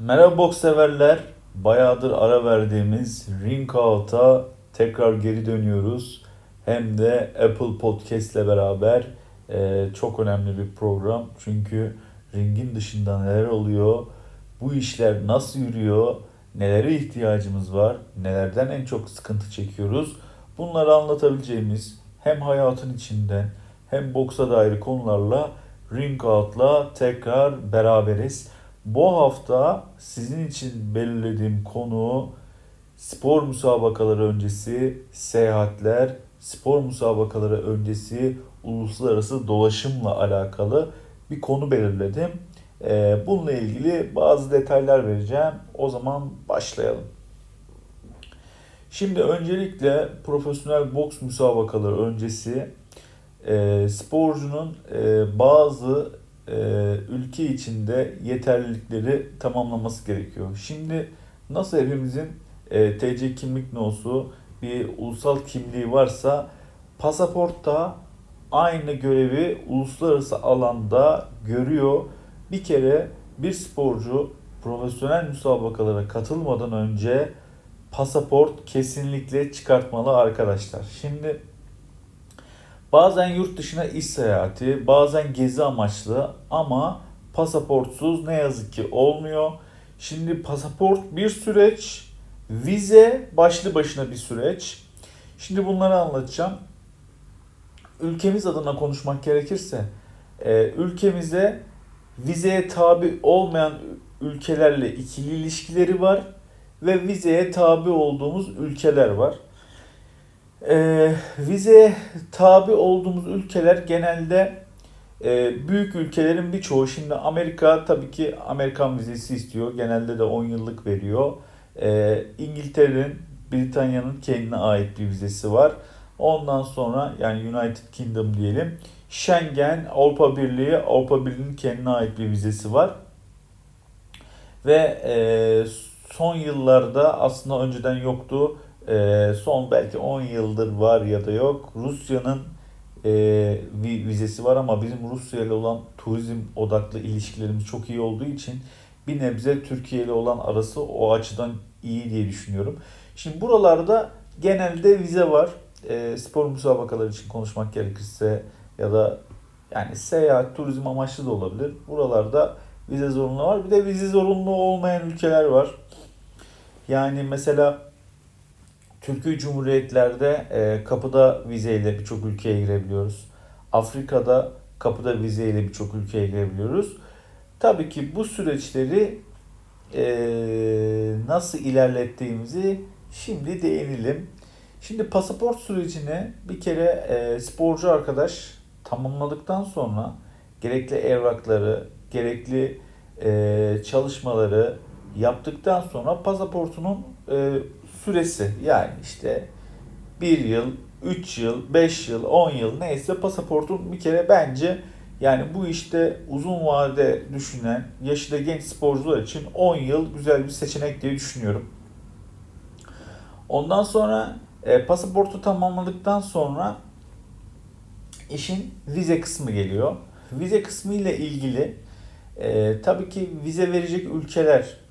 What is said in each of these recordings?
Merhaba boks severler. Bayağıdır ara verdiğimiz Ring Out'a tekrar geri dönüyoruz. Hem de Apple Podcast ile beraber Ee, çok önemli bir program. Çünkü ringin dışında neler oluyor, bu işler nasıl yürüyor, nelere ihtiyacımız var, nelerden en çok sıkıntı çekiyoruz. Bunları anlatabileceğimiz hem hayatın içinden hem boksa dair konularla Ring Out'la tekrar beraberiz. Bu hafta sizin için belirlediğim konu spor müsabakaları öncesi seyahatler, spor müsabakaları öncesi uluslararası dolaşımla alakalı bir konu belirledim. Ee, bununla ilgili bazı detaylar vereceğim. O zaman başlayalım. Şimdi öncelikle profesyonel boks müsabakaları öncesi e, sporcunun e, bazı ülke içinde yeterlilikleri tamamlaması gerekiyor. Şimdi nasıl hepimizin e, TC kimlik nosu bir ulusal kimliği varsa pasaportta aynı görevi uluslararası alanda görüyor. Bir kere bir sporcu profesyonel müsabakalara katılmadan önce pasaport kesinlikle çıkartmalı arkadaşlar. Şimdi bazen yurt dışına iş seyahati, bazen gezi amaçlı ama pasaportsuz ne yazık ki olmuyor. Şimdi pasaport bir süreç, vize başlı başına bir süreç. Şimdi bunları anlatacağım. Ülkemiz adına konuşmak gerekirse, e, ülkemizde vizeye tabi olmayan ülkelerle ikili ilişkileri var ve vizeye tabi olduğumuz ülkeler var. E, vizeye tabi olduğumuz ülkeler genelde e, büyük ülkelerin birçoğu. Şimdi Amerika tabii ki Amerikan vizesi istiyor. Genelde de 10 yıllık veriyor. E, İngiltere'nin, Britanya'nın kendine ait bir vizesi var. Ondan sonra yani United Kingdom diyelim. Schengen, Avrupa Birliği, Avrupa Birliği'nin kendine ait bir vizesi var. Ve e, son yıllarda aslında önceden yoktu. E, son belki 10 yıldır var ya da yok. Rusya'nın e, vi- vizesi var ama bizim Rusya ile olan turizm odaklı ilişkilerimiz çok iyi olduğu için bir nebze Türkiye ile olan arası o açıdan iyi diye düşünüyorum. Şimdi buralarda genelde vize var. E, spor müsabakaları için konuşmak gerekirse ya da yani seyahat, turizm amaçlı da olabilir. Buralarda vize zorunlu var. Bir de vize zorunlu olmayan ülkeler var. Yani mesela Türkiye Cumhuriyetlerde e, kapıda vizeyle birçok ülkeye girebiliyoruz. Afrika'da kapıda vizeyle birçok ülkeye girebiliyoruz. Tabii ki bu süreçleri e, nasıl ilerlettiğimizi şimdi değinelim. Şimdi pasaport sürecini bir kere e, sporcu arkadaş tamamladıktan sonra gerekli evrakları, gerekli e, çalışmaları yaptıktan sonra pasaportunun e, süresi yani işte 1 yıl, 3 yıl, 5 yıl, 10 yıl neyse pasaportun bir kere bence yani bu işte uzun vade düşünen yaşı da genç sporcular için 10 yıl güzel bir seçenek diye düşünüyorum. Ondan sonra e, pasaportu tamamladıktan sonra işin vize kısmı geliyor. Vize kısmı ile ilgili e, tabii ki vize verecek ülkeler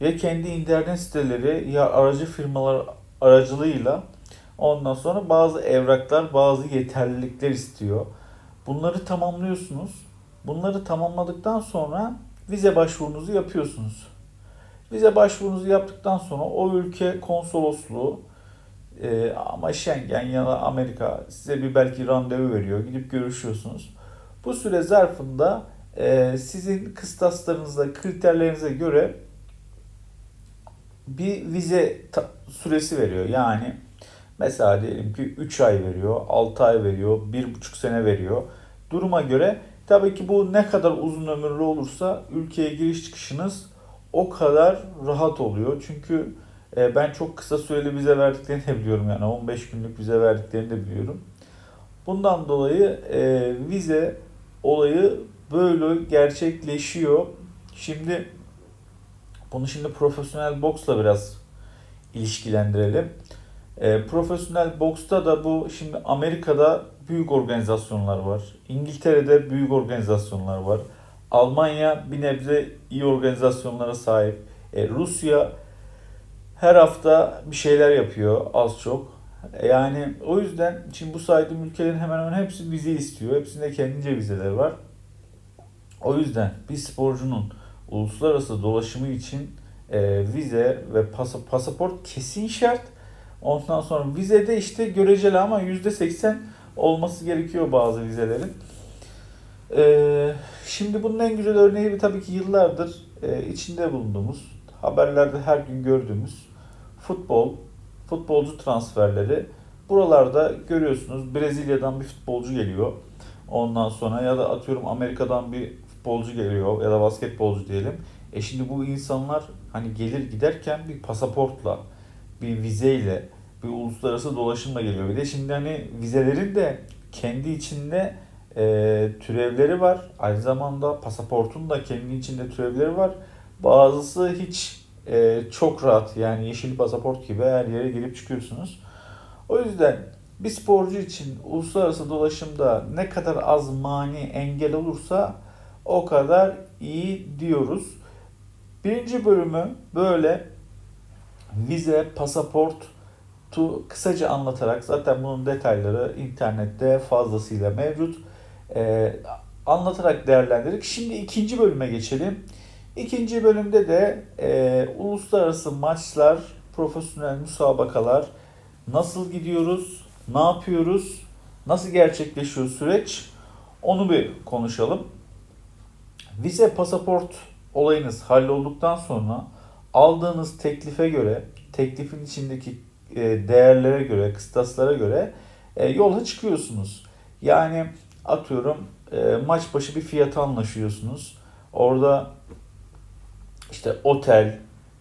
ya kendi internet siteleri ya aracı firmalar aracılığıyla ondan sonra bazı evraklar, bazı yeterlilikler istiyor. Bunları tamamlıyorsunuz. Bunları tamamladıktan sonra vize başvurunuzu yapıyorsunuz. Vize başvurunuzu yaptıktan sonra o ülke konsolosluğu e, ama Schengen ya da Amerika size bir belki randevu veriyor. Gidip görüşüyorsunuz. Bu süre zarfında e, sizin kıstaslarınıza, kriterlerinize göre bir vize süresi veriyor. Yani mesela diyelim ki 3 ay veriyor, 6 ay veriyor, 1,5 sene veriyor. Duruma göre tabii ki bu ne kadar uzun ömürlü olursa ülkeye giriş çıkışınız o kadar rahat oluyor. Çünkü e, ben çok kısa süreli vize verdiklerini de biliyorum yani 15 günlük vize verdiklerini de biliyorum. Bundan dolayı e, vize olayı böyle gerçekleşiyor. Şimdi bunu şimdi profesyonel boksla biraz ilişkilendirelim. E, profesyonel boksta da bu şimdi Amerika'da büyük organizasyonlar var. İngiltere'de büyük organizasyonlar var. Almanya bir nebze iyi organizasyonlara sahip. E, Rusya her hafta bir şeyler yapıyor az çok. Yani o yüzden şimdi bu saydığım ülkelerin hemen hemen hepsi vize istiyor. Hepsinde kendince vizeler var. O yüzden bir sporcunun uluslararası dolaşımı için e, vize ve pas- pasaport kesin şart. Ondan sonra vizede işte göreceli ama %80 olması gerekiyor bazı vizelerin. E, şimdi bunun en güzel örneği tabii ki yıllardır e, içinde bulunduğumuz, haberlerde her gün gördüğümüz futbol, futbolcu transferleri. Buralarda görüyorsunuz Brezilya'dan bir futbolcu geliyor. Ondan sonra ya da atıyorum Amerika'dan bir futbolcu geliyor ya da basketbolcu diyelim. E şimdi bu insanlar hani gelir giderken bir pasaportla, bir vizeyle, bir uluslararası dolaşımla geliyor. Bir de şimdi hani vizelerin de kendi içinde e, türevleri var. Aynı zamanda pasaportun da kendi içinde türevleri var. Bazısı hiç e, çok rahat yani yeşil pasaport gibi her yere girip çıkıyorsunuz. O yüzden bir sporcu için uluslararası dolaşımda ne kadar az mani engel olursa o kadar iyi diyoruz. Birinci bölümü böyle vize, pasaport kısaca anlatarak zaten bunun detayları internette fazlasıyla mevcut. Ee, anlatarak değerlendirdik. Şimdi ikinci bölüme geçelim. İkinci bölümde de e, uluslararası maçlar, profesyonel müsabakalar nasıl gidiyoruz, ne yapıyoruz, nasıl gerçekleşiyor süreç onu bir konuşalım. Vize, pasaport olayınız hallolduktan sonra aldığınız teklife göre, teklifin içindeki e, değerlere göre, kıstaslara göre e, yola çıkıyorsunuz. Yani atıyorum e, maç başı bir fiyata anlaşıyorsunuz. Orada işte otel,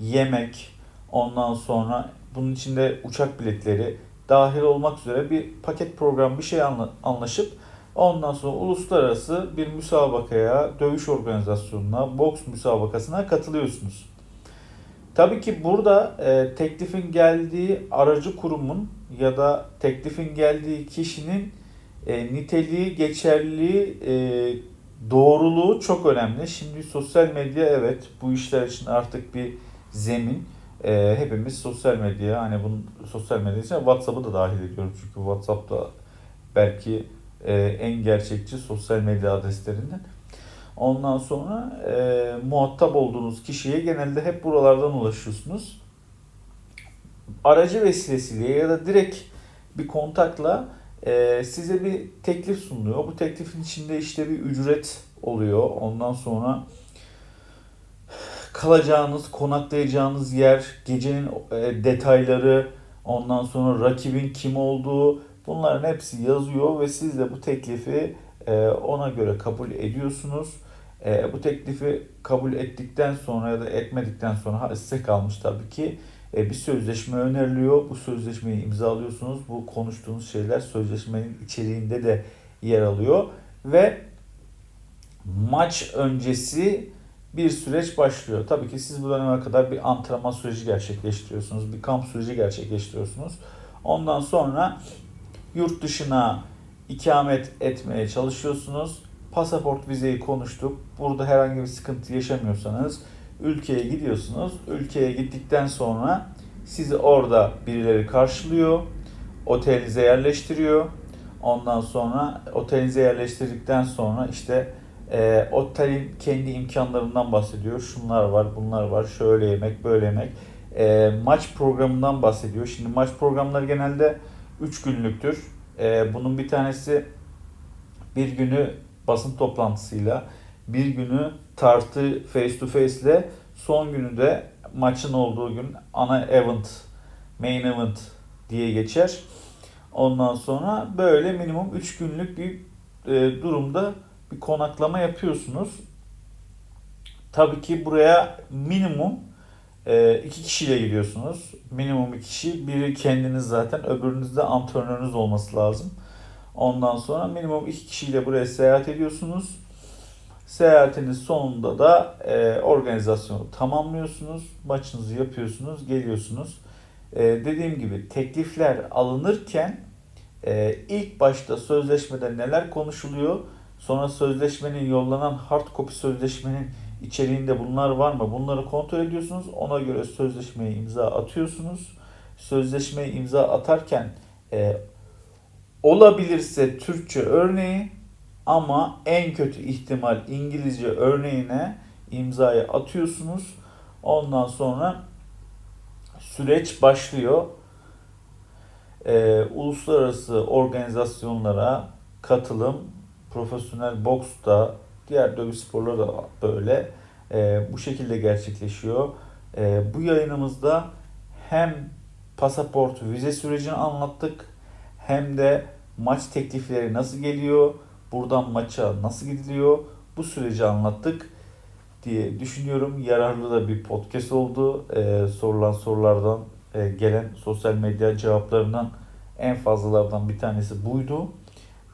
yemek, ondan sonra bunun içinde uçak biletleri dahil olmak üzere bir paket program bir şey anla- anlaşıp ondan sonra uluslararası bir müsabakaya, dövüş organizasyonuna, boks müsabakasına katılıyorsunuz. Tabii ki burada e, teklifin geldiği aracı kurumun ya da teklifin geldiği kişinin e, niteliği, geçerliliği, e, doğruluğu çok önemli. Şimdi sosyal medya evet bu işler için artık bir zemin. E, hepimiz sosyal medya hani bunun sosyal medya için WhatsApp'ı da dahil ediyorum çünkü WhatsApp da belki e, en gerçekçi sosyal medya adreslerinden. Ondan sonra e, muhatap olduğunuz kişiye genelde hep buralardan ulaşıyorsunuz. Aracı vesilesiyle ya da direkt bir kontakla e, size bir teklif sunuluyor. Bu teklifin içinde işte bir ücret oluyor. Ondan sonra kalacağınız, konaklayacağınız yer, gecenin e, detayları, ondan sonra rakibin kim olduğu bunların hepsi yazıyor ve siz de bu teklifi e, ona göre kabul ediyorsunuz. E, bu teklifi kabul ettikten sonra ya da etmedikten sonra size kalmış tabii ki e, bir sözleşme öneriliyor. Bu sözleşmeyi imzalıyorsunuz. Bu konuştuğunuz şeyler sözleşmenin içeriğinde de yer alıyor ve maç öncesi bir süreç başlıyor. Tabii ki siz bu döneme kadar bir antrenman süreci gerçekleştiriyorsunuz. Bir kamp süreci gerçekleştiriyorsunuz. Ondan sonra yurt dışına ikamet etmeye çalışıyorsunuz. Pasaport vizeyi konuştuk. Burada herhangi bir sıkıntı yaşamıyorsanız ülkeye gidiyorsunuz. Ülkeye gittikten sonra sizi orada birileri karşılıyor. Otelinize yerleştiriyor. Ondan sonra otelinize yerleştirdikten sonra işte e, otelin kendi imkanlarından bahsediyor. Şunlar var, bunlar var. Şöyle yemek, böyle yemek. E, maç programından bahsediyor. Şimdi maç programları genelde 3 günlüktür. E, bunun bir tanesi bir günü basın toplantısıyla, bir günü tartı face to face ile son günü de maçın olduğu gün ana event, main event diye geçer. Ondan sonra böyle minimum 3 günlük bir e, durumda bir konaklama yapıyorsunuz. Tabii ki buraya minimum e, iki kişiyle gidiyorsunuz. Minimum iki kişi. Biri kendiniz zaten, öbürünüzde antrenörünüz olması lazım. Ondan sonra minimum iki kişiyle buraya seyahat ediyorsunuz. Seyahatiniz sonunda da e, organizasyonu tamamlıyorsunuz. Maçınızı yapıyorsunuz, geliyorsunuz. E, dediğim gibi teklifler alınırken e, ilk başta sözleşmede neler konuşuluyor Sonra sözleşmenin yollanan hard copy sözleşmenin içeriğinde bunlar var mı? Bunları kontrol ediyorsunuz. Ona göre sözleşmeye imza atıyorsunuz. Sözleşmeye imza atarken e, olabilirse Türkçe örneği ama en kötü ihtimal İngilizce örneğine imzayı atıyorsunuz. Ondan sonra süreç başlıyor. Ee, uluslararası organizasyonlara katılım, profesyonel boksta, diğer dövüş sporları da böyle Ee, bu şekilde gerçekleşiyor. Ee, bu yayınımızda hem pasaport vize sürecini anlattık hem de maç teklifleri nasıl geliyor, buradan maça nasıl gidiliyor bu süreci anlattık diye düşünüyorum. Yararlı da bir podcast oldu. Ee, sorulan sorulardan e, gelen sosyal medya cevaplarından en fazlalardan bir tanesi buydu.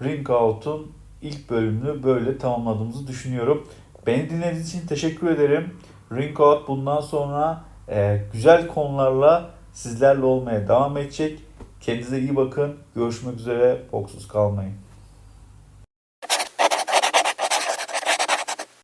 Ring Out'un ilk bölümünü böyle tamamladığımızı düşünüyorum. Beni dinlediğiniz için teşekkür ederim. Ring Out bundan sonra e, güzel konularla sizlerle olmaya devam edecek. Kendinize iyi bakın. Görüşmek üzere. Boksuz kalmayın.